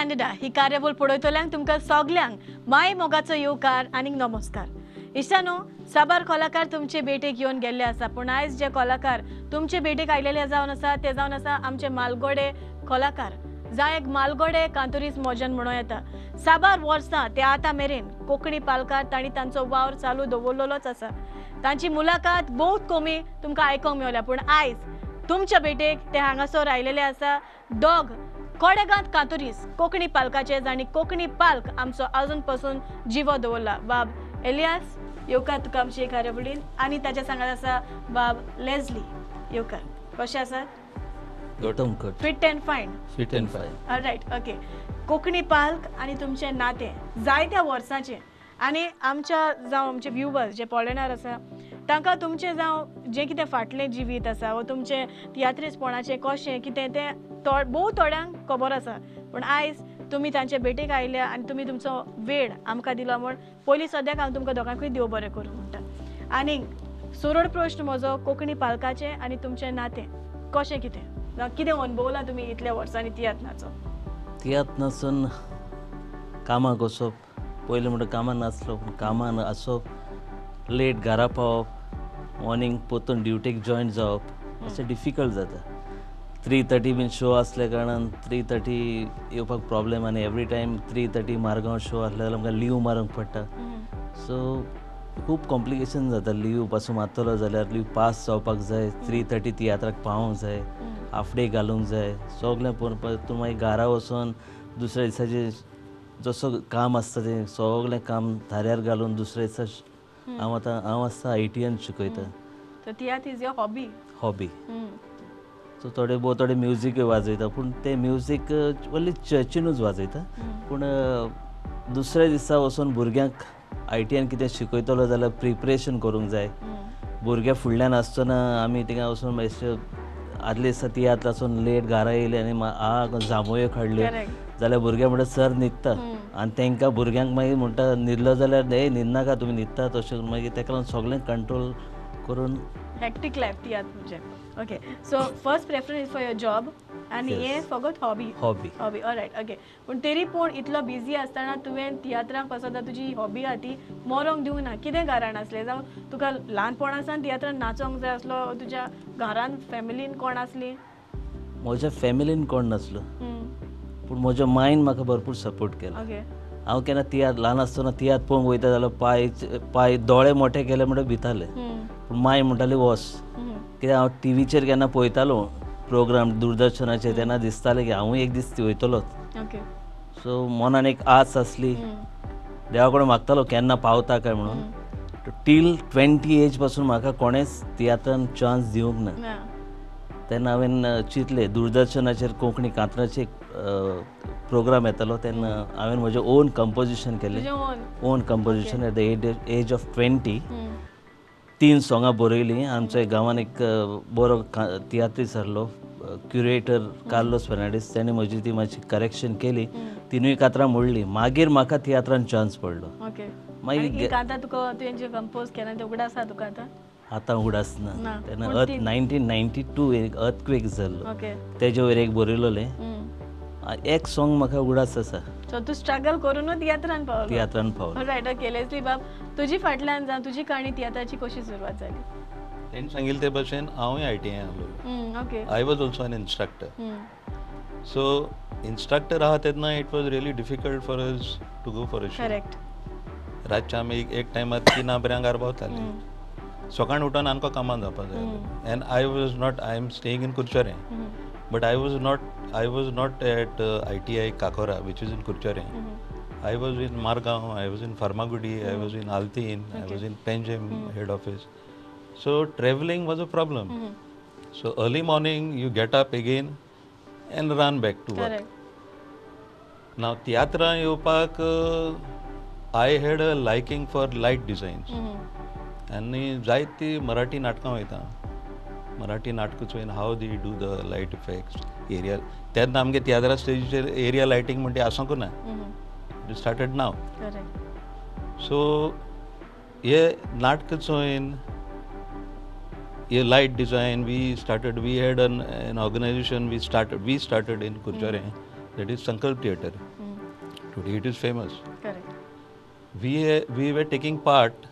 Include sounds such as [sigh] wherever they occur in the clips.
Canada ही कार्यावळ पळयतल्यांक तुमकां सगळ्यांक माय मोगाचो येवकार आनी नमस्कार. इश्टानो साबार कलाकार तुमचे भेटेक येवन गेल्ले आसा पूण आयज जे कलाकार तुमचे भेटेक आयलेले जावन आसा ते जावन आसा आमचे मालगोडे कलाकार. जाय एक मालगोडे कांतुरीज मोजन म्हणून येता. साबार वर्सां ते आतां मेरेन कोंकणी पालकार तांणी तांचो वावर चालू दवरलोच आसा. तांची मुलाखत बहुत कमी तुमकां आयकोंक मेवल्या पूण आयज तुमच्या भेटेक ते हांगासर आयलेले आसा. डॉग कोडेगांत कातुरीस कोंकणी पालकाचे जाणी कोंकणी पालक आमचो आजून पासून जिवो दवरला. बाब एलियास येवकार तुका आमचे कार्यावळीन आनी ताच्या सांगात आसा बाब लेझली येवकार. कशें आसात fit and fine fit and fine right okay Konkani पालक आनी तुमचें नातें जायत्या वर्सांचें आनी आमच्या जावं आमचे व्ह्युवर्स जे पळयणार आसा तांकां तुमचें जावं जें कितें फाटलें जिवीत आसा वा तुमचें तियात्रीसपणाचें कशें कितें तें तो भोव थोड्यांक खबर आसा. पूण आयज तुमी तांचे भेटेक आयल्या आनी तुमी तुमचो वेळ आमकां दिलो म्हूण पयलीं सद्याक हांव तुमकां दोगांकूय देव बरें करूं म्हणटा. आनीक सुरळ प्रश्न म्हजो कोंकणी पालकाचें आनी तुमचें नातें कशें कितें? जावं कितें अनुभवलां तुमी इतल्या वर्सांनी तियात्राचो तियात नासून कामाक वचप पयलीं म्हणटा कामां नासलो पूण कामान आसप लेट घरा पावप मॉर्निंग पोतून ड्युटेक जॉयन जावप अशें डिफिकल्ट जाता. थ्री थर्टी बीन शो असल्या कारणान थ्री थर्टी येवपाक प्रॉब्लेम आनी every time three thirty Margao show आसल्या जाल्यार आमकां लीव मारूंक पडटा. सो खूब कॉम्प्लिकेशन जाता लीवपासून मारतलो जाल्यार लीव पास जावपाक जाय थ्री थर्टी तियात्राक पावोंक जाय हाफ डे घालूंक जाय सगलें पळोवन तूं मागीर घरा वचून दुसऱ्या दिसाचें जसो काम आसता तें सगलें काम थाऱ्यार घालून दुसऱ्या दिसा हांव आतां हांव आसता आय टी एन शिकयता is your hobby hobby so थोडे भोव थोडे म्युजीकूय वाजयता पूण तें म्युजीक ओन्ली चर्चीनूच वाजयता पूण दुसऱ्या दिसा वचून भुरग्यांक आय टी एन कितें शिकयतलो जाल्यार प्रिपरेशन करूंक जाय. भुरग्या फुडल्यान आसतना आमी थिंगा वचून मातशें आदले दिसा तियात्र आसून लेट घरा येयले आनी आ जांभयो काडल्यो. जाल्यार भुरगे म्हणटा सर न्हिदता आनी तांकां भुरग्यांक मागीर म्हणटा न्हिदलो जाल्यार हे न्हिदनाका तुमी न्हिदतात अशें करून. मागीर ताका लागून सगळें कंट्रोल करून हॅक्टीक लायफ तियात्र म्हणजे okay so first preference is for your job आनी. हे फकत hobby hobby hobby right okay पूण तरी पूण इतलो बिझी आसतना तुवें तियात्रांकपासून आतां तुजी हॉबी आहा ती मरोंक दिवंक ना. कितें कारण आसलें? जावं तुका ल्हानपणासान तियात्रान नाचोंक जाय आसलो तुज्या घरान फॅमिलीन कोण आसली? म्हज्या फॅमिलीन कोण नासलो पूण म्हज्या मायन म्हाका भरपूर सपोर्ट केलो. हांव केन्ना तियात्र ल्हान आसतना तियात्र पळोवंक वयता जाल्यार पांय पांय दोळे मोठे केले म्हणटा भिताले. पूण माय म्हणटाली वच कित्याक हांव टिवीचेर केन्ना पळयतालो प्रोग्राम दूरदर्शनाचेर तेन्ना दिसतालें की हांवूय एक दीस वयतलोच सो मनान एक आस आसली देवा कडेन मागतालो केन्ना पावता काय म्हणून? टील ट्वेंटी एजपासून म्हाका कोणेंच तियात्रान चान्स दिवंक ना तेन्ना हांवें चिंतलें दूरदर्शनाचेर कोंकणी कांतराचे प्रोग्राम येतालो तेन्ना हांवें म्हजें ओन कंपोजिशन केलें. Own composition at the age of twenty तीन सोंगां बरयलीं आमच्या गांवान एक अ, बरो तियात्रीस आहलो क्युरेटर कार्लोस फेर्नांडीस ताणें म्हजी ती मातशी करेक्शन केली. तिनूय कातरां मोडलीं. मागीर म्हाका तियात्रान चान्स पडलो. मागीर तुका तुवें जे कंपोज केला ते उगडास आसा तुका आतां? आतां उगडासना ना. तेन्ना अर्थ नायन्टीन नायन्टी टू एक अर्थक्वेक जाल्लो तेजे वयर एक बरयलोलें एक सॉंग म्हाका उगडास आसा सो तूं स्ट्रगल करूनच तियात्रान पावलो तियात्रान पावलो रायट ओके लेस्ली बाब तुजी फाटल्यान जावं तुजी काणी तियात्राची कशी सुरवात जाली तेणी सांगिल्ले ते भशेन हांवूय आय टी आय आहलो okay I was also an instructor so instructor आहा तेन्ना it was really difficult for us to go for a show correct रातचे आमी एक एक टायमार तिनां बऱ्यांक रावताले सकाळीं उठोन आमकां कामाक जावपाक जाय and I was not I am staying in Curchorem but I was not I was not at I T I Cacora which is in Curchorem I was in Margao I was in Farmagudi I was in Altinho I was in Panjim head office so travelling was a problem so early morning you get up again and run back to work now तियात्रां येवपाक I had a liking for light designs आनी जायती मराठी नाटकां वयता मराठी नाटक चोन how they do the light effect aerial तेनालीरा stage area lighting आसों को ना. You started now so हे नाटक चोन ये light design we started we had an an organisation we started we started in Curchorem that is Sankalp theatre today it is famous we we we taking part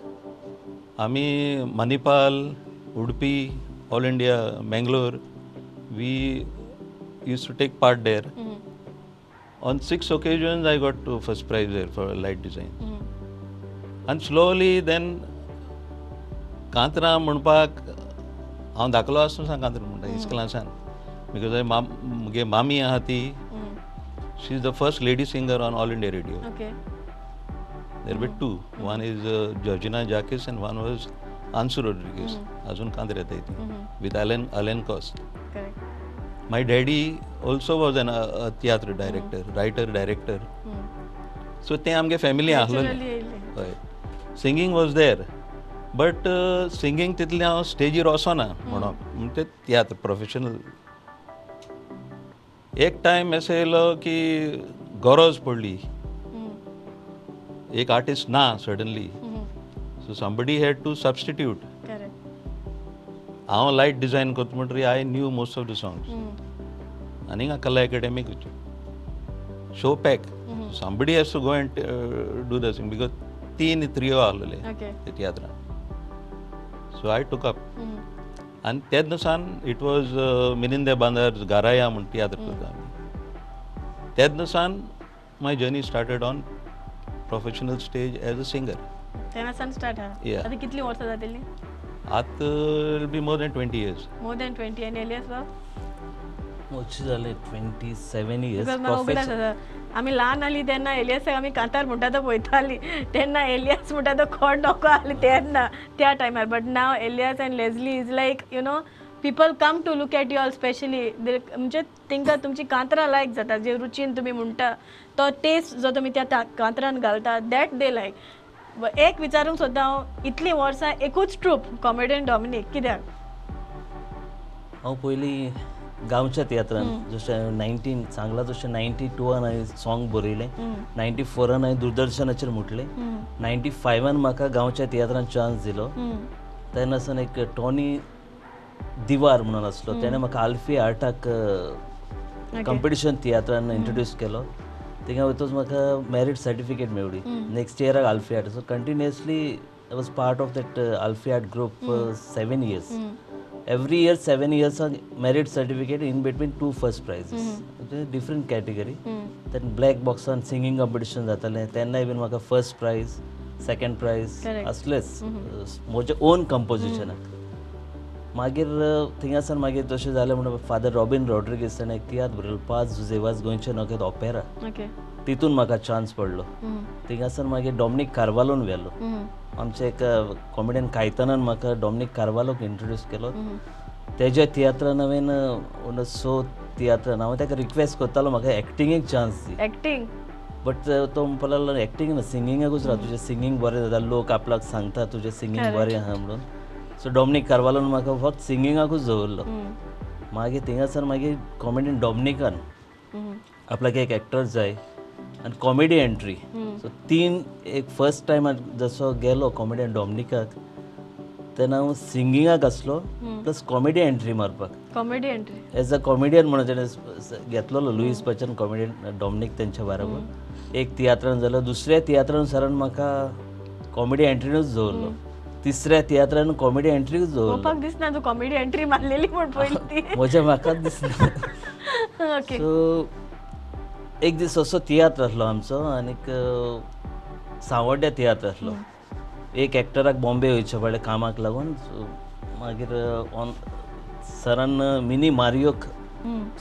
आमी Manipal Udupi all India Mangalore we use to take part there on six occasions I got two first prize there for light design आनी slowly then कांतरां म्हणपाक हांव धाकलो आसतना सावन कांतरां म्हणटा इस्कलासान because ma'am मुगे मामी आहा ती she is the first lady singer on All India Radio okay There were two. One is uh, Georgina Jacques and Ansu Rodriguez. अजून कांत रहता थी with Alan Alan Cost. Correct My daddy also was an, uh, a theatre director, writer, director. So ते आमगे family येयलें. हय. Singing was there but singing तितलें हांव स्टेजीर वचोना म्हणोन म्हणजे तियात्र प्रोफेशनल एक टायम असो येयलो की गरज पडली. एक आर्टिस्ट ना suddenly so somebody had to substitute correct हांव लायट डिझायन करता म्हणटरी I knew most of the songs आनी Kala academic show pack somebody has to go and do the sing because तीन त्रियो आहलोले ओके ते तियात्रान सो आय टूक अप आनी तेच दिसान इट वॉज मिनिंदे बांदार गाराया म्हण तियात्र करता आमी तेच दिसान my journey started on professional stage as a singer तेन्नासान start हा Yeah. आता कितली वर्सां जातली आत be more than twenty years more than twenty आनी एलियस बाब मोची जाले ट्वेंटी सेवन इयर्स बिकॉज म्हाका आसा आमी ल्हान आली तेन्ना एलियसाक आमी कांतार म्हणटा तो पळयताली तेन्ना एलियस म्हणटा तो खोड नको आहली तेन्ना त्या टायमार but now Elias and Leslie is like you know people come to look at you all specially म्हणजे तांकां तुमची कांतरां लायक जाता जे रुचीन तुमी म्हणटा तो टेस्ट जो तुमी त्या कांतरान घालता दॅट दे लायक एक विचारूंक सोदता हांव इतलीं वर्सां एकूच ट्रूप कॉमेडियन डॉमिनीक कित्याक हांव पयलीं गांवच्या तियात्रान जशें नायन्टीन सांगला तशें नायन्टी टुवान हांवें सॉंग बरयलें नायन्टी फोरान हांवें दूरदर्शनाचेर म्हटलें नायन्टी फायवान म्हाका गांवच्या तियात्रान चान्स दिलो. तेन्नासान एक टॉनी दिवार म्हणून आसलो तेणें म्हाका आल्फी आर्टाक कॉम्पिटिशन तियात्रान इंट्रोड्यूस केलो. थिंगा वयतूच म्हाका मॅरीट सर्टिफिकेट मेवली next इयराक Alfie art so continuously I was part of that Alfie art group seven years every year seven इयर्साक merit certificate in between two first prizes different category तेन्ना black बॉक्सान singing competition जातालें. तेन्नाय bin म्हाका first prize second prize. असलेच म्हजे on कंपोजिशनाक मागीर थिंगासान मागीर तशें जालें म्हणून फादर रॉबिन रॉड्रिगीस ताणें एक तियात्र बरयलो पांच जुजेवाज गोंयचे नखेत ऑपेरा ओके. तितून म्हाका चान्स पडलो. थिंगासान मागीर डॉमिनीक कार्वालोन व्हेलो. आमचे एक कॉमेडियन कायतानान म्हाका डॉमिनीक कार्वालोक इंट्रोड्यूस केलो. तेज्या तियात्रान हांवें सो तियात्रान हांव ताका रिक्वेस्ट करतालो म्हाका एक्टिंगेक चान्स दी. एक्टींग? बट तो म्हणपाक लागलो एक्टिंग ना सिंगिंगाकूच राव तुजें सिंगींग बरें जाता लोक आपल्याक सांगता तुजें सिंगींग बरें आहा म्हणून. सो डॉमिनीक कार्वालोन म्हाका फक्त सिंगिंगाकूच दवरलो मागीर थिंगासर मागीर कॉमेडीन डॉमिनिकान आपल्याक एक एक्टर जाय आनी कॉमेडी एंट्री सो तीन एक फर्स्ट टायम जसो गेलो कॉमेडियन डॉमिनिकाक तेन्ना हांव सिंगिंगाक आसलो प्लस कॉमेडी एंट्री मारपाक comedy entry as a comedian म्हणून तेणें घेतलेलो लुईस बच्चन कॉमेडियन डॉमिनीक तेंच्या बरोबर। एक तियात्रान जालो दुसऱ्या तियात्रान सरान म्हाका कॉमेडी एंट्रीनूच दवरलो तिसऱ्या तियात्रान कॉमेडी एंट्रीच दवरलो पळोवपाक दिसना तूं कॉमेडी एंट्री मारलेली म्हण पयली [laughs] ती. म्हज्या म्हाकाच दिसना ओके सो एक दीस असो तियात्र आसलो आमचो आनीक सावड्ड्या तियात्र आसलो एक एक्टराक बॉम्बे वयचे पडलें कामाक लागून सो मागीर ऑन सरान मिनी मारियोक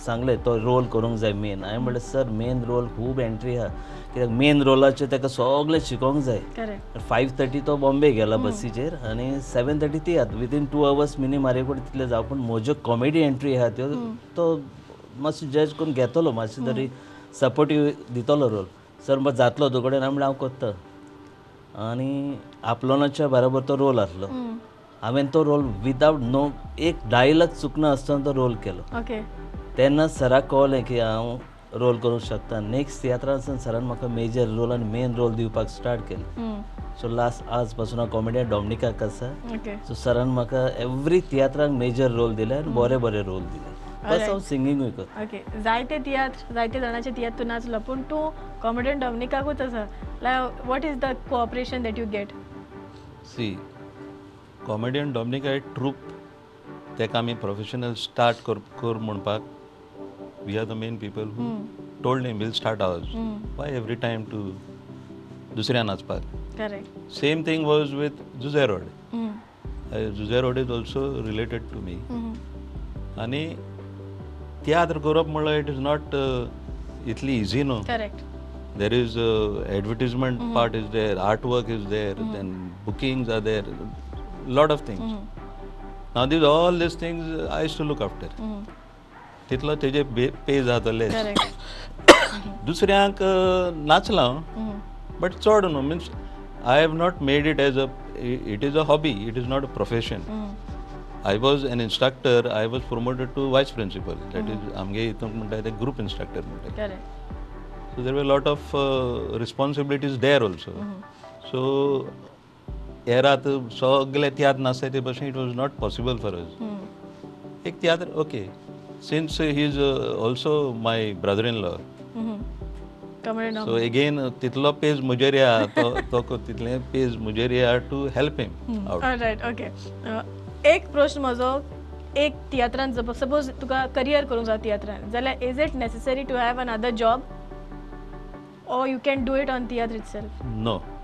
सांगलें तो रोल करूंक जाय मेन हांवें म्हणलें सर मेन रोल खूब एंट्री आहा कित्याक मेन रोलाचें ताका सगळें शिकोवंक जाय. फायव थर्टी तो बॉम्बे गेला बसीचेर आनी seven thirty tiatr within two hours Mini Mario कडेन तितले जावं. पूण म्हज्यो कॉमेडी एंट्री आहा त्यो तो मातशें जज करून घेतलो मातशें तरी सपोर्टीव दितलो रोल सर म्हाका जातलो तुजे कडेन हांव म्हणलें हांव करता. आनी आपलोनाच्या बरोबर तो रोल आसलो. हांवें तो रोल विदावट नो एक डायलॉग चुकना आसतना तो रोल केलो. ओके तेन्ना सराक कळ्ळें की हांव रोल करूंक शकता. नेक्स्ट तियात्रांसून सरान म्हाका मेजर रोल आनी मेन रोल दिवपाक स्टार्ट केलो. सो लास्ट आज पासून हांव कॉमेडियन डॉमिनिकाक आसा ओके सो सरान म्हाका एवरी तियात्राक मेजर रोल दिले आनी बरे बरे रोल दिले. बस. हांव सिंगींगूय करता. ओके जायते तियात्र जायते जाणांचे तियात्र तूं नाचलो पूण तूं कॉमेडियन डॉमिनिकाकूच आसा like what is the cooperation that you get see comedian Dominic I troupe. तेका आमी प्रोफेशनल स्टार्ट कर कर म्हणपाक. We are the main people who told him will start ours why every time to दुसऱ्या नाचपाक? Same thing was with जुझेरोड जुझेरोड is also related to me आनी तियात्र करप म्हणल्यार इट इज नॉट इतली इझी न्हू there is uh, advertisement part is there artwork is there then bookings are there. Lot of things. Now these all these things uh, i used to look after. तितलो तेजे पे जातले correct [coughs] दुसऱ्यांक नाचलां but चड न्हू means I have not made it as a it is a hobby it is not a profession I was an instructor I was promoted to vice principal that is आमगे हितूंक म्हणटा ते group instructor म्हणटा correct So there were a lot of uh, responsibilities एरात सगळे तियात्र नाचता ते भशेन it was not possible for us एक tiatr okay since he is also my brother in law so again तितलो पेज मुजेर या तो तितले पेज मुजेर या to help him right okay एक प्रश्न म्हजो एक तियात्रान सपोज तुका करियर करूंक जाय तियात्रान जाल्यार is it necessary to have another job or you can do it on tiatr itself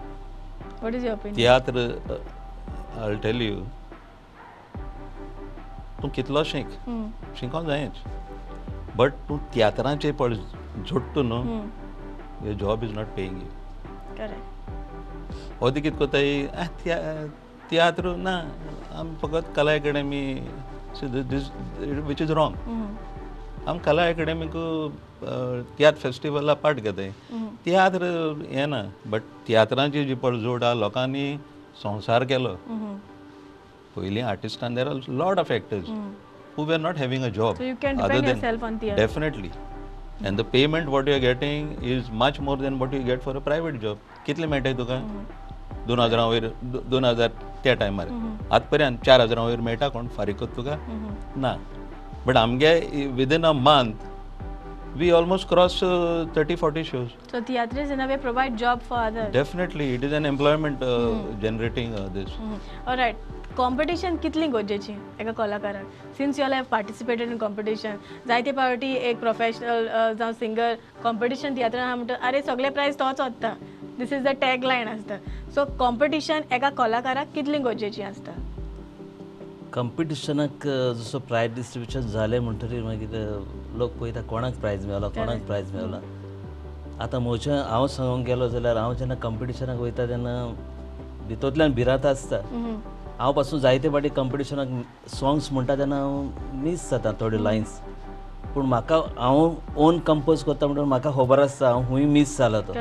no what is your opinion tiatr I tell you तूं कितलो शिंक? शिकोंक जायच. बट तूं तियात्रांचे पळ जोडटा न्हू. your job is not paying you. Correct हो ती कितें कोताय "Ah, तिया- तियात्र ना आमी फकत कला अकॅडमी वीच इज रॉंग. आमी कला अकॅडमीक तियात्र फेस्टिवला पार्ट घेताय. तियात्र हें ना बट तियात्रांची जी पळ जोड आहा लोकांनी संवसार केलो. पयलीं आर्टिस्टान there are lot of actors who were not having a job. Definitely and the payment what you are getting is much more than what you get for a private job. कितले मेळटाय तुका? दोन हजारां वयर दो- दोन हजार त्या टायमार आत पर्यंत चार हजारां वयर मेळटा कोण? फारीक कोत तुका ना. बट आमगे within a month we almost cross thirty forty shows so tiatrs in a way provide job for other definitely it is an employment generating this right competition कितली गरजेची एका कलाकाराक since you all have participated in competition जायते फावटी एक professional जावं singer competition तियात्रान आहा म्हणटा अरे सगळे प्रायज तोच वत्ता this is the tag line आसता सो कॉम्पिटिशन एका कलाकाराक कितली गरजेची आसता कंपिटिशनाक जसो प्रायज डिस्ट्रिब्युशन जालें म्हणटरीर मागीर लोक पळयता कोणाक प्रायज मेळलो कोणाक प्रायज मेळला. आतां म्हजें हांव सांगूंक गेलो जाल्यार हांव जेन्ना कंपिटिशनाक वयता तेन्ना भितूंतल्यान भिरांत आसता. हांवपासून जायते फाटी कंपिटिशनाक सॉंग्स म्हणटा तेन्ना हांव मिस जाता थोडे लायन्स पूण म्हाका हांव ओन कंपोज करता म्हणटून म्हाका खबर आसता हांव खूंय मिस जाला तो.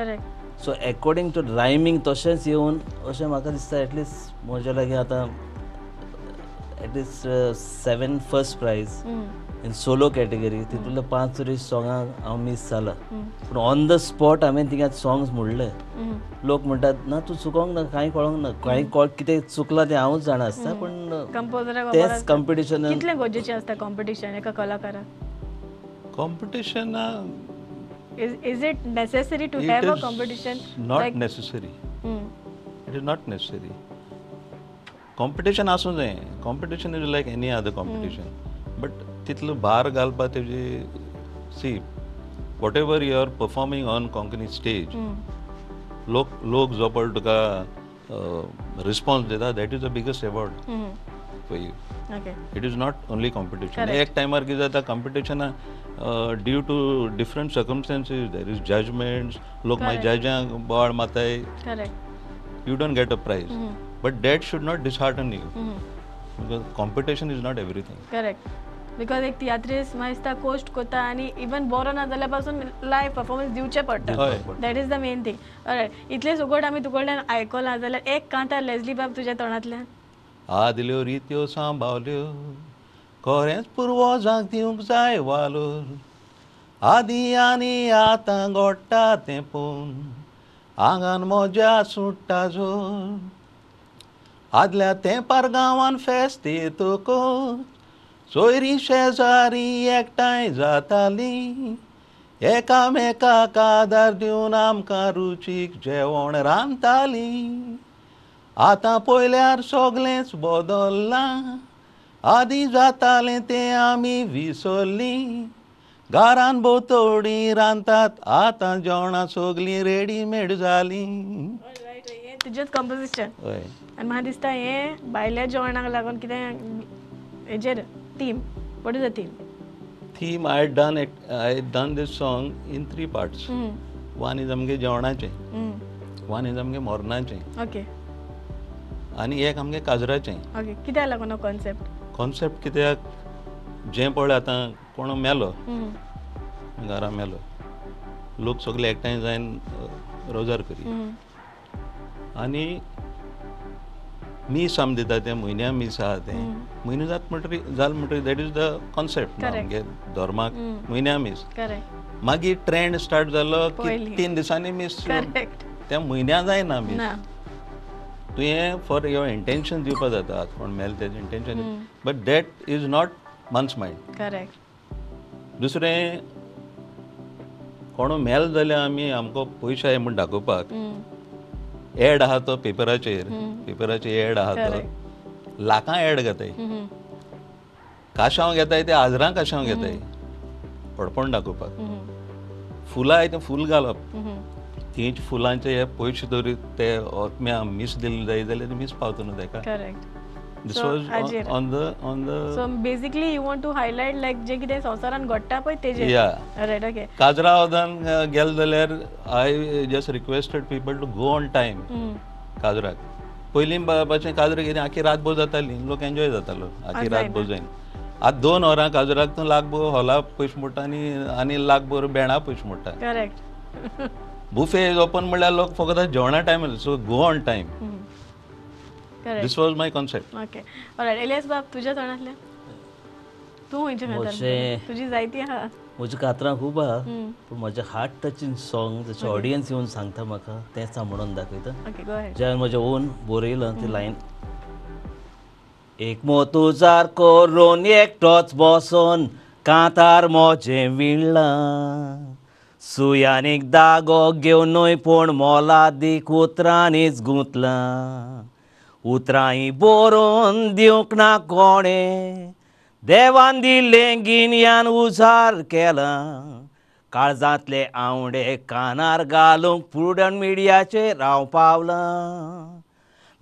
सो एकॉर्डींग टू रायमींग तशेंच येवन अशें म्हाका दिसता एटलिस्ट म्हज्या लागीं आतां at least seven first prize in solo category तितूंतले पांच तरी सॉंगां हांव मिस जाला पूण ऑन द स्पॉट हांवें तिंगा सॉंग्स म्हणले लोक म्हणटात ना तूं चुकोंक ना कांय कळोंक ना. कांय कळ कितें चुकलां तें हांवूच जाणा आसता पूण तेच कंपिटिशनान कितले गरजेचे आसता कॉम्पिटिशन एका कलाकाराक competition is is it necessary to it have a is competition not necessary. It is not necessary. Competition आसूं जाय competition is like any other competition. but तितलो भार घालपा तेजी see whatever you are performing on Konkani stage लोक लोक जो पळ तुका रिस्पॉन्स दिता that is the biggest award for you it is not only competition. एक टायमार कितें जाता कॉम्पिटिशना due to different circumstances there is judgements लोक मागीर. जजांक बोवाळ माताय. You don't get a prize. But that should not dishearten you. Because competition is not everything. Correct because एक तियात्रीस म्हाका दिसता कोस्ट कोता आनी इवन बरो ना जाल्यारपासून लायव्ह परफॉर्मन्स दिवचे पडटा. That is the main thing right इतले सुगोट आमी तुकडल्यान आयकलां जाल्यार एक कांतार लेजली बाब तुज्या तोंडांतल्यान. आदल्यो रित्यो सांबाळल्यो खरेंच पुर्वजांक दिवंक जाय वालोर. आदी आनी आतां घोडटा तें पळोवन आंगान मोज्या सुट्टा जोर. आदल्या तेंपार गांवान फेस्त येतकच सोयरी शेजारी एकठांय जाताली. एकामेकाक आदार दिवन आमकां रुचीक जेवण रांदताली आतां पयल्यार सगळेंच बदल्लां. आदी जातालें तें आमी विसरलीं. घरान भोंवतणी रांदतात आतां जेवणां सगलीं रेडीमेड जालीं तुजेंच कंपोजिशन हय. आनी म्हाका दिसता हें भायल्या जेवणाक लागून कितें हेजेर theme what is the theme theme I done it I done this song in three parts one is आमगे जेवणाचें. वन इज आमगे मोरणाचें. ओके आनी एक आमगे काजराचें. ओके कित्याक लागून कॉन्सेप्ट कॉन्सेप्ट कित्याक जें पळय आतां कोण मेलो? घरा मेलो. लोक सगळे एकठांय जायन अ, रोजार करी. आनी मीस आम दिता तें म्हयन्या मीस आहा तें. म्हयनो जात म्हणटरी जाल म्हणटरी दॅट इज द कॉन्सेप्ट. आमगे धर्माक म्हयन्या मीस मागीर ट्रेंड स्टार्ट जालो. की तीन दिसांनी मीस त्या म्हयन्या जायना मीस तुवें फॉर युअर इंटेन्शन दिवपा जाता कोण मेल तेजें intention but that is not man's mind correct दुसरें कोण मेल जाल्यार आमी आमकां पयशे आहाय म्हूण दाखोवपाक. एड आहा तो पेपराचेर पेपराचेर एड आहा तो लाखां एड घेताय काशांव घेताय ते हाजरां काशांव घेताय? पडपण दाखोवपाक फुलां आहाय तें फूल घालप. तींच फुलांचे हे पयशे धरी ते ओतम्या मीस दिले जाय जाल्यार मीस पावता न्हू ताका दिस So. On the on the so basically you want to highlight like जे कितें संवसारान घडटा पळय तेजेर या रायट ओके काजरा वदान गेल जाल्यार I just requested people to go on time काजराक. पयलीं बापाचें काजरां कितें आखी रातभर जातालीं लोक एन्जॉय जातालो आखी रातभर जायन आतां दोन वरां काजराक तूं लाखभर हॉला पयशे मोडटा आनी आनी लाखभर बेणा पयशे मोडटा करेक्ट बुफे ओपन म्हणल्यार लोक फकत जेवणा time so go on time this was my concept okay alright Elias बाब तुज्या तोंडांतल्यान तूं खातार म्हजें- तुजी जायती आहा म्हजी कातरां खूब आहा. पूण म्हजें हार्ट टचींग सॉंग जशें ऑडियन्स येवन सांगता म्हाका तेंच हांव म्हणून दाखयता ओके गो हेड जे हांवें म्हजें ओन बरयलां ती लायन एक मोतुजार करून एकटोच बसोन कांतार मोजें विणलां. सुयानीक दागो घेवन पूण मोला दीक उतरांनीच गुंतलां. उतरांय बरोवन दिवंक ना कोणें देवान दिल्लें गिन्यान उजार केलां काळजांतले आवडे कानार घालूंक प्रुडंट मिडियाचेर हांव पावलां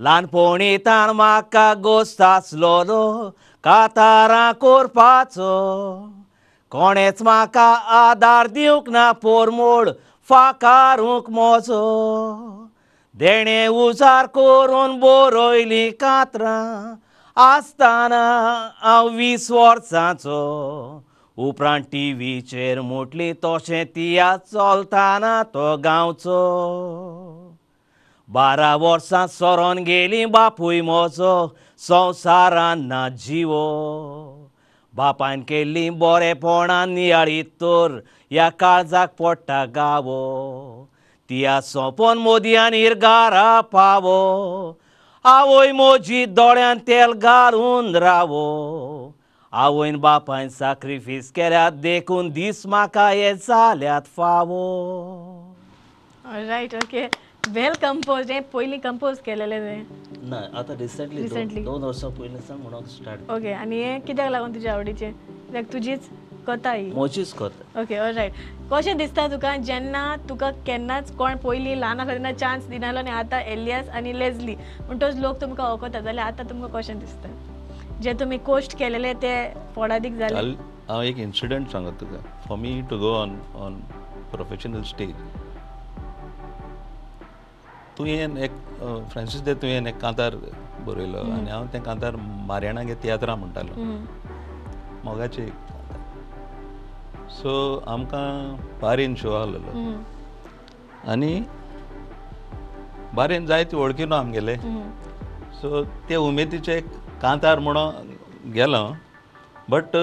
ल्हानपणीतान म्हाका गोस्त आसलोलो कातारां कोरपाचो कोणेच म्हाका आदार दिवंक ना पोरमोड फाकारूंक मोजो देणे उजार करून बरयलीं कातरां आसतना हांव वीस वर्सांचो उपरांत टिवीचेर म्हटली तशें तिया चलताना तो गांवचो. बारा वर्सां सरोन गेली बापूय म्हजो संवसारान ना जिवो. बापायन केल्ली बरेपणान नियाळी तर ह्या काळजाक पडटा गावो. तिया सोंपोन मोदयान इरगारा पावो आवय म्हजी दोळ्यान तेल घालून रावो आवयन बापायन साक्रिफीस केल्यात देखून दीस म्हाका हे जाल्यात फावो रायट ओके वेल कंपोज हें पयलीं कंपोज केलेलें तें ना आतां रिसंटली Recently. दोन वर्सां पयलीं सांग म्हणून स्टार्ट ओके आनी हें कित्याक लागून तुज्या आवडीचें कित्याक तुजीच कथा ही म्हजीच करता ओके रायट कशें दिसता तुका जेन्ना तुका केन्नाच कोण पयलीं ल्हान आसता तेन्ना चान्स दिनालो आनी आतां एलियास आनी लेझली. म्हणटच लोक तुमकां वळखता जाल्यार आतां तुमकां कशें दिसता. जे तुमी कोस्ट केलेले ते फोडादीक जाले हांव एक इन्सिडंट सांगत तुका. For me to go on on professional stage तुवें एक फ्रांसीस दे तुवें एक कांतार बरयलो. आनी हांव तें कांतार मार्याणागे तियात्रां म्हणटालो. मोगाचें सो आमकां बारेन शो आहलेलो. आनी बारेन जायते वळखी न्हू आमगेले. सो ते उमेदीचे एक कांतार म्हणून गेलो. बट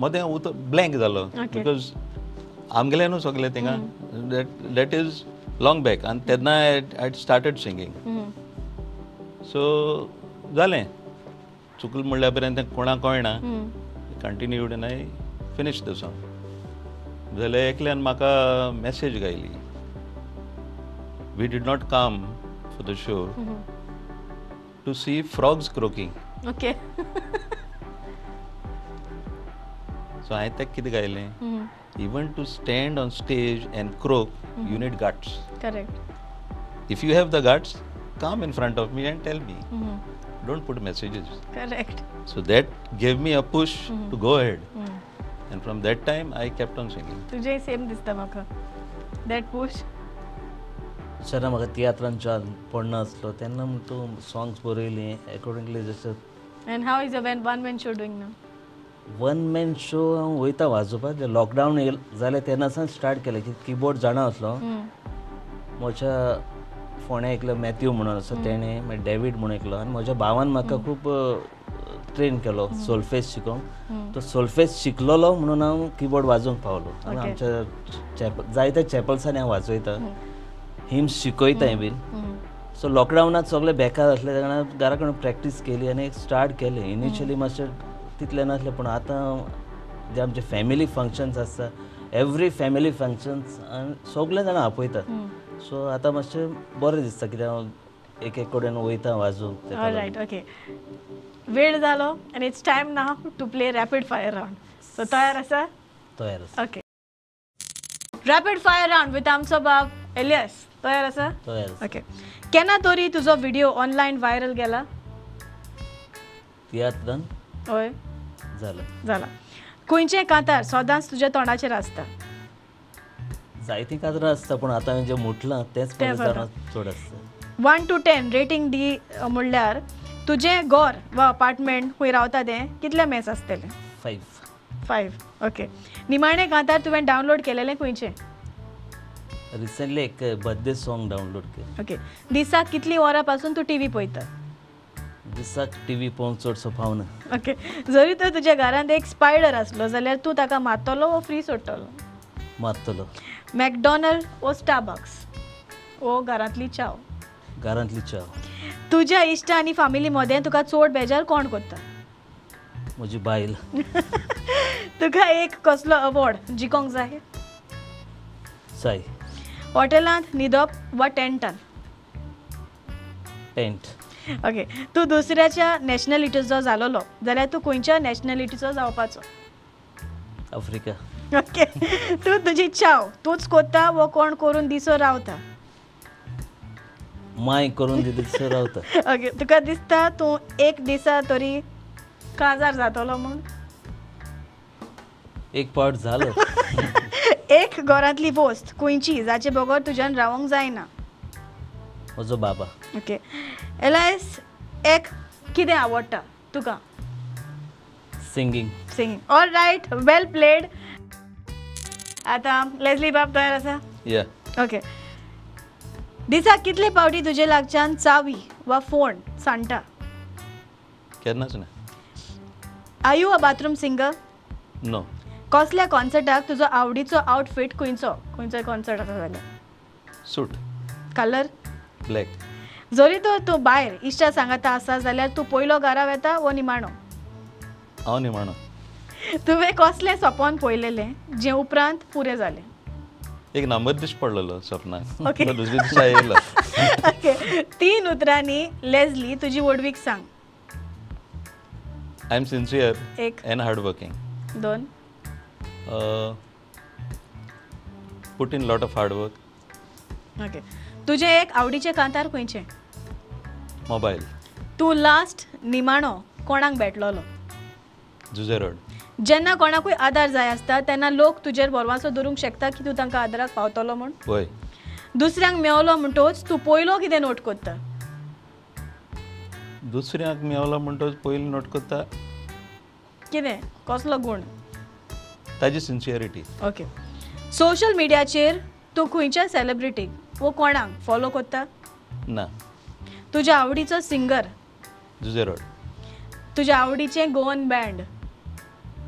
मदें उत ब्लँक जालो बिकॉज आमगेले न्हू सगळे थिंगा दॅट इज लॉंग बॅक आनी तेन्ना आय स्टार्टेड सिंगींग सो जालें. चुकल म्हणल्या पर्यंत तें कोणाक कळना. कंटिन्यूड आनी आय फिनीश द सॉंग जाल्यार एकल्यान म्हाका मॅसेज गायली. We did not come for the show. To see frogs croaking okay so हांवें तेका कितें गायलें. Even to stand on stage and croak you need guts correct if you have the guts come in front of me and tell me. Don't put messages correct So that gave me a push to go ahead. हम्म. And from that time, I kept on singing. तुझे same दिसता म्हाका that push जेन्ना म्हाका तियात्रान chance पडना आसलो तेन्ना म्हण तूं सॉंग्स बरयलीं अकॉर्डिंगली जशें and how is a one one man show doing ना वन मॅन शो हांव वयता वाजोवपाक जे लॉकडावन येल जालें तेन्नासान स्टार्ट केलें की किबोर्ड जाणा आसलो म्हज्या फोण्या एकलो मॅथ्यू म्हणून आसा तेणें मागीर डॅवीड म्हणून एकलो. आनी म्हज्या भावान म्हाका खूब ट्रेन केलो सोल्फेज शिकोवंक तो सोल्फेज शिकलोलो म्हणून हांव किबोर्ड वाजोवंक पावलो. आनी. आमच्या चॅप जायत्या चॅपल्सांनी हांव वाजयता हिम्स शिकयताय बीन. सो लॉकडावनात सगळे बेकार असले तेन्ना घरा कडेन प्रॅक्टीस केली आनी स्टार्ट केलें. इनिशियली मातशें तितलें नासलें पूण आतां जे आमचे फॅमिली फंक्शन्स आसता एवरी फॅमिली फंक्शन्स सगळे जाणां आपयता सो आतां मातशें बरें दिसता कित्याक एक एक कडेन वयता लागून. रायट ओके वेळ जालो आनी it's time now to play rapid fire round so तयार आसा तयार आसा okay rapid fire round with आमचो बाब एलियस तयार आसा तयार ओके केन्ना तरी तुजो व्हिडिओ ऑनलायन व्हायरल गेला? तियात्रान हय. जालें जाला खंयचे कांतार? सदांच तुज्या तोंडाचेर आसता जायतीं कातरां आसता पूण आतां जें म्हटलां तेंच. जाणा चड आसता one two ten rating a, म्हणल्यार तुजें घर वा अपार्टमेंट खंय रावता तें कितले मेस आसतलें फायव फायव ओके निमाणें कांतार तुवें डावनलोड केलेलें खंयचें रिसंटली एक बर्थडे सॉंग डावनलोड केलें. ओके दिसाक कितलीं वरां पासून तूं टी व्ही पळयता दिसाक टी व्ही पळोवंक चड पावना ओके जरी तर तुज्या घरांत एक स्पायडर आसलो जाल्यार तूं ताका मारतलो वो फ्री सोडटलो मारतलो मॅकडॉनल्ड वो स्टारबक्स? वो घरांतली चाव. घरांतली च्या तुज्या इश्ट आनी फामिली मदें तुका चड बेजार कोण करता? म्हजी बायल [laughs] तुका एक कसलो अवॉर्ड जिखोंक जाय साय हॉटेलांत न्हिदप वा टेंटान? टेंट. ओके तूं दुसऱ्याच्या नॅशनॅलिटीचो जालोलो जाल्यार तूं खंयच्या नॅशनॅलिटीचो जावपाचो? आफ्रिका. [laughs] ओके तूं तुजी चाव तूंच कोत्ता वो कोण करून दिसो रावता. माय करून दिसर रावता. [laughs] ओके तुका दिसता तूं एक दिसा तरी काजार जातलो म्हूण? एक पावट जालो [laughs] एक घरांतली वस्त खंयची जाचे बगर तुज्यान रावंक जायना. म्हजो बाबा. ओके एलायस एक कितें आवडटा तुका? Singing. Singing. All right well played आतां लेस्ली बाब तयार आसा Yeah. ओके दिसाक कितले पावटी तुजे लागच्यान चावी वा फोन सांडटा केन्नाच ना are you a bathroom singer no कसल्या कॉन्सर्टाक तुजो आवडीचो आउटफीट खंयचो खंयचो कॉन्सर्ट आसा जाल्यार सूट कलर ब्लॅक जरी तर तूं भायर इश्टा सांगाता आसा जाल्यार तूं पयलो घरा येता वो निमाणो? हांव न्ही म्हणो तुवें कसलें सपन पळयलेलें जें उपरांत पुरें जालें एक नंबर दिश पडलेलो. तो दुसऱ्या दिसा येयलो ओके तीन उतरांनी लेझली तुजी वडवीक सांग. आय एम सिन्सियर एक. अँड हार्ड वर्किंग दोन put in lot of hard work okay तुजें एक आवडीचें कांतार खंयचें? मोबायल तूं लास्ट निमाणो कोणाक भेटलोलो? जुजे रोड जेन्ना कोणाकूय आदार जाय आसता तेन्ना लोक तुजेर बोरवांचो धरूंक शकता की तूं तांकां आदाराक पावतलो म्हूण? दुसऱ्यांक मेवलो म्हणटोच तूं पयलो कितें नोट करता दुसऱ्याक मेवलो म्हणटच पयलीं नोट करता कितें? कसलो गूण? ताजी सिन्सियरिटी ओके. सोशल मिडियाचेर तूं खंयच्या सेलिब्रिटीक वो कोणाक फॉलो करता ना. तुज्या आवडीचो सिंगर जुजे रोड तुज्या आवडीचें गोवन बँड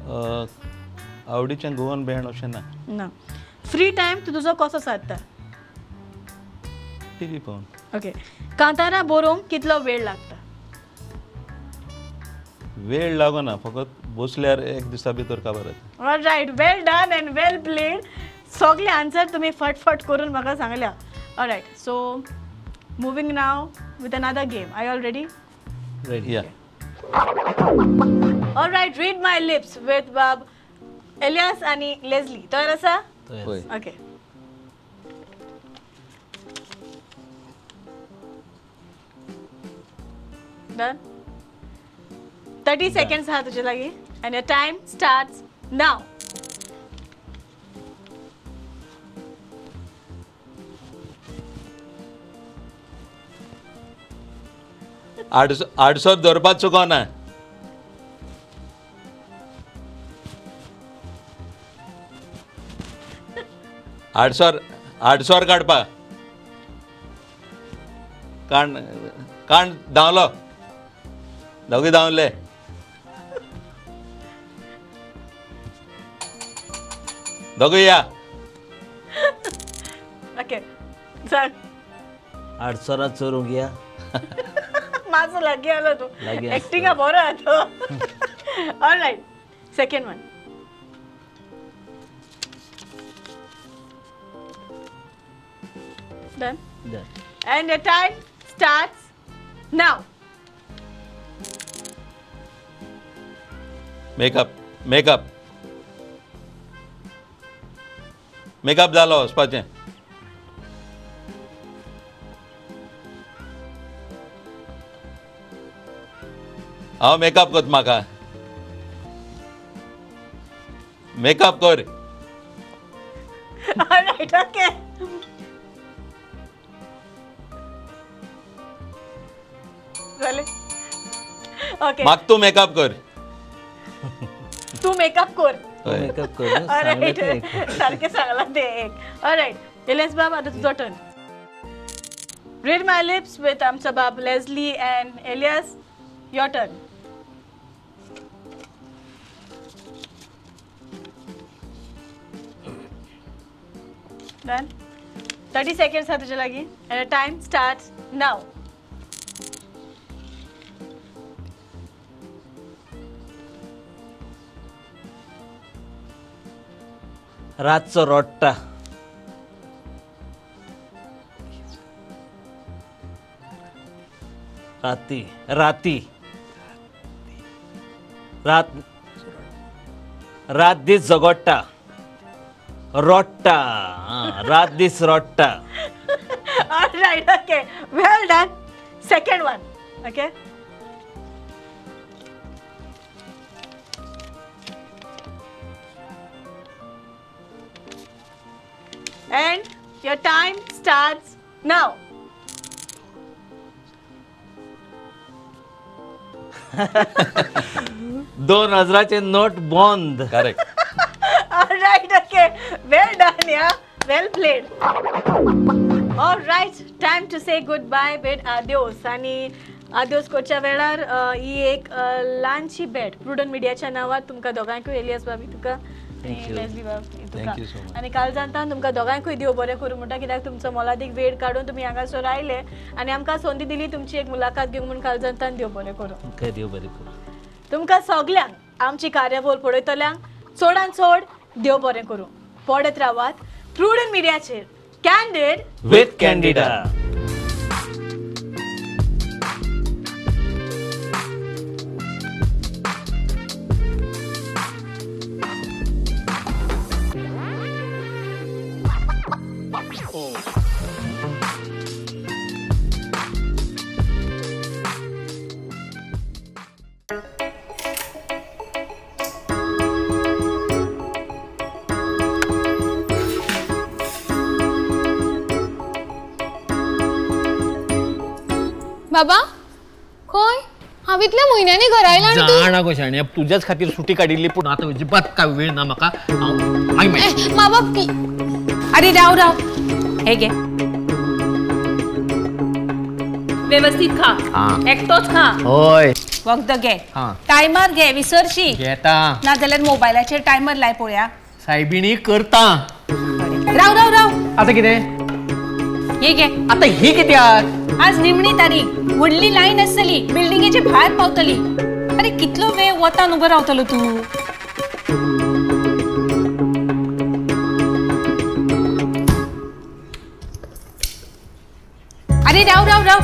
आवडीचें गोवन बँड अशें ना ना. फ्री टायम तूं तुजो कसो साधता? टी व्ही पळोवन ओके कांतारां बरोवंक कितलो वेळ लागता? वेळ लागना फकत बसल्यार एक दिसा भितर काबार येता all right well done and well played सगळे आन्सर तुम्ही फटफट करून म्हाका सांगल्या all right so moving now with another game I all ready ready या all right read my lips with बाब एलियास आणि लेझली तयार आसा होय. ओके डन थर्टी सेकंड्स आहा तुजे लागीं. And your time starts now आडसो आडसोर धरपाक चुकोवना आडसोर आडसोर काडपा काण काण धांवलो. दोगी धांवले. दोगी या. ओके सांग आडसोरात चोरूंक या. [laughs] माझं लागी आलो तू. लागी आसलो. ऍक्टिंग बरो आहा तो. All right second one done Done. And your time starts now. Makeup makeup makeup जालो वचपाचें हांव मेकअप कोत म्हाका मेकअप कर [laughs] All right, okay. ओके म्हाका तू मेकअप कर. तू मेकअप कर. तो मेकअप सांगले ते सारखे सांगला ते एक. ऑलराईट एलेस बाब आता तुझं turn read my lips with आमचा बाब Leslie and Elias your turn done thirty seconds हा तुझ्या लागी. टाइम स्टार्ट नाव राजचं रोट्टा. राती राती. रात रात दिस जगोट्टा. रोट्टा. रात दिस रोट्टा. All right okay well done second one okay And your time starts now. दोन हजाराचे नोट बंद correct All right, okay. Well done, yeah. Well played. All right, time to say goodbye with adios. आणि adios कोच्या वेळार ही एक ल्हानशी भेट प्रुडन मिडियाच्या नावात तुमकां दोगांकूय एलियस बाबी तुका लेस्ली तुका. आणि काल जाणता तुमकां दोगांकूय देव बरें करूं म्हणटा कित्याक तुमचो मोलादीक वेळ काडून तुमी हांगासर आयले आनी आमकां संदी दिली तुमची एक मुलाखत घेवंक म्हूण काल जाणतान देव बरें करूं. काय देव बरें करूं. तुमकां सगल्यांक आमची कार्यावळ पळयतल्यांक चडान चड देव बरें करूं. पडत रावात प्रुडन मिडियाचेर कॅन्डेड विथ कॅन्डिडा बाबा? खंय हांव इतल्या म्हयन्यांनी घरा आयला आनी तूं जाणा गो शाण्या तुझ्याच खातीर सुटी काडिल्ली पूण आतां अजिबात काय वेळ ना म्हाका हांव आय ए, बाप की अरे राव राव. हे घे. व्यवस्थित खा. हा. एकटोच खा. होय. वखद घे. हा. टायमार घे विसरशी. घेता नाजाल्यार मोबायलाचेर टायमर लाय पळया. सायबिणी करता. राव राव राव. आतां कितें? हे घे आतां ही कित्याक आज निमणी तारीख. व्हडली लायन आसतली बिल्डिंगेची भायर पावतली. अरे कितलो वेळ वतान उबो रावतलो तू? अरे राव राव राव.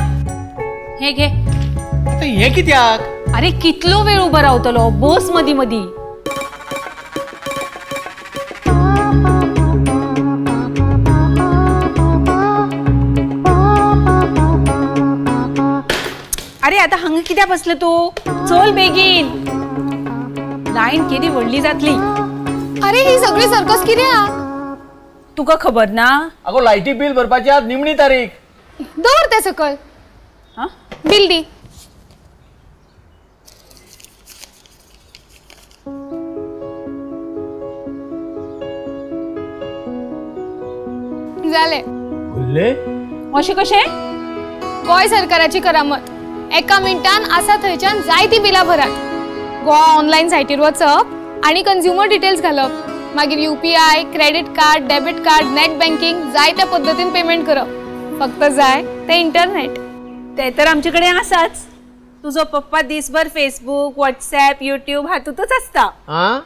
हे घे. आता हे कित्याक अरे कितलो वेळ उभं रावतलो? बस मधी मधी. आता हांगा कित्याक बसले तू? चल बेगीन. लायन केदी व्हडली जातली. अरे ही सगळी सर्कस कित्याक तुका खबर ना? अगो लायटी बिल भरपाची आज निमणी तारीख. दवर ते सकल. हा? बिल दी. जाले उरले अशें कशें गोंय सरकाराची करामत. एका मिनिटान आसा थंयच्यान जायती बिलां भरात गोवा ऑनलायन सायटीर वचप आनी कन्झ्युमर डिटेल्स घालप. मागीर U P I credit card debit card net banking जाय त्या पद्दतीन पेमेंट करप. फक्त जाय ते इंटरनेट ते तर आमचे कडेन आसाच. तुजो पप्पा दिसभर फेसबुक व्हॉट्सॅप युट्यूब हातूंतच आसता. हा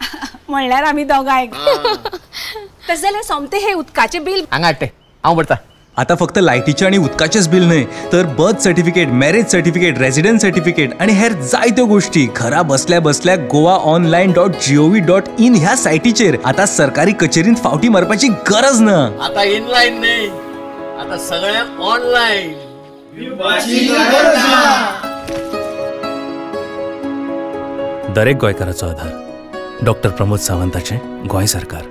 [laughs] म्हणल्यार आमी दोगांय. तशें जाल्यार सोमते हे उदकाचे बिल हांगा हाडटे. हांव भरता आता फक्त लायटीचे आणि उदकाचेच बिल न्हय तर birth certificate marriage certificate resident certificate आणि हेर जायत्यो गोष्टी. घरा बसल्या बसल्या Goa online dot G O V dot in ह्या सायटीचेर आता सरकारी कचेरीत फावटी मारपाची गरज ना. आता इनलाईन नाही आता सगळ्या ऑनलाईन दरेक गोंयकाराचो आधार. डॉक्टर प्रमोद सावंताचें गोंय सरकार.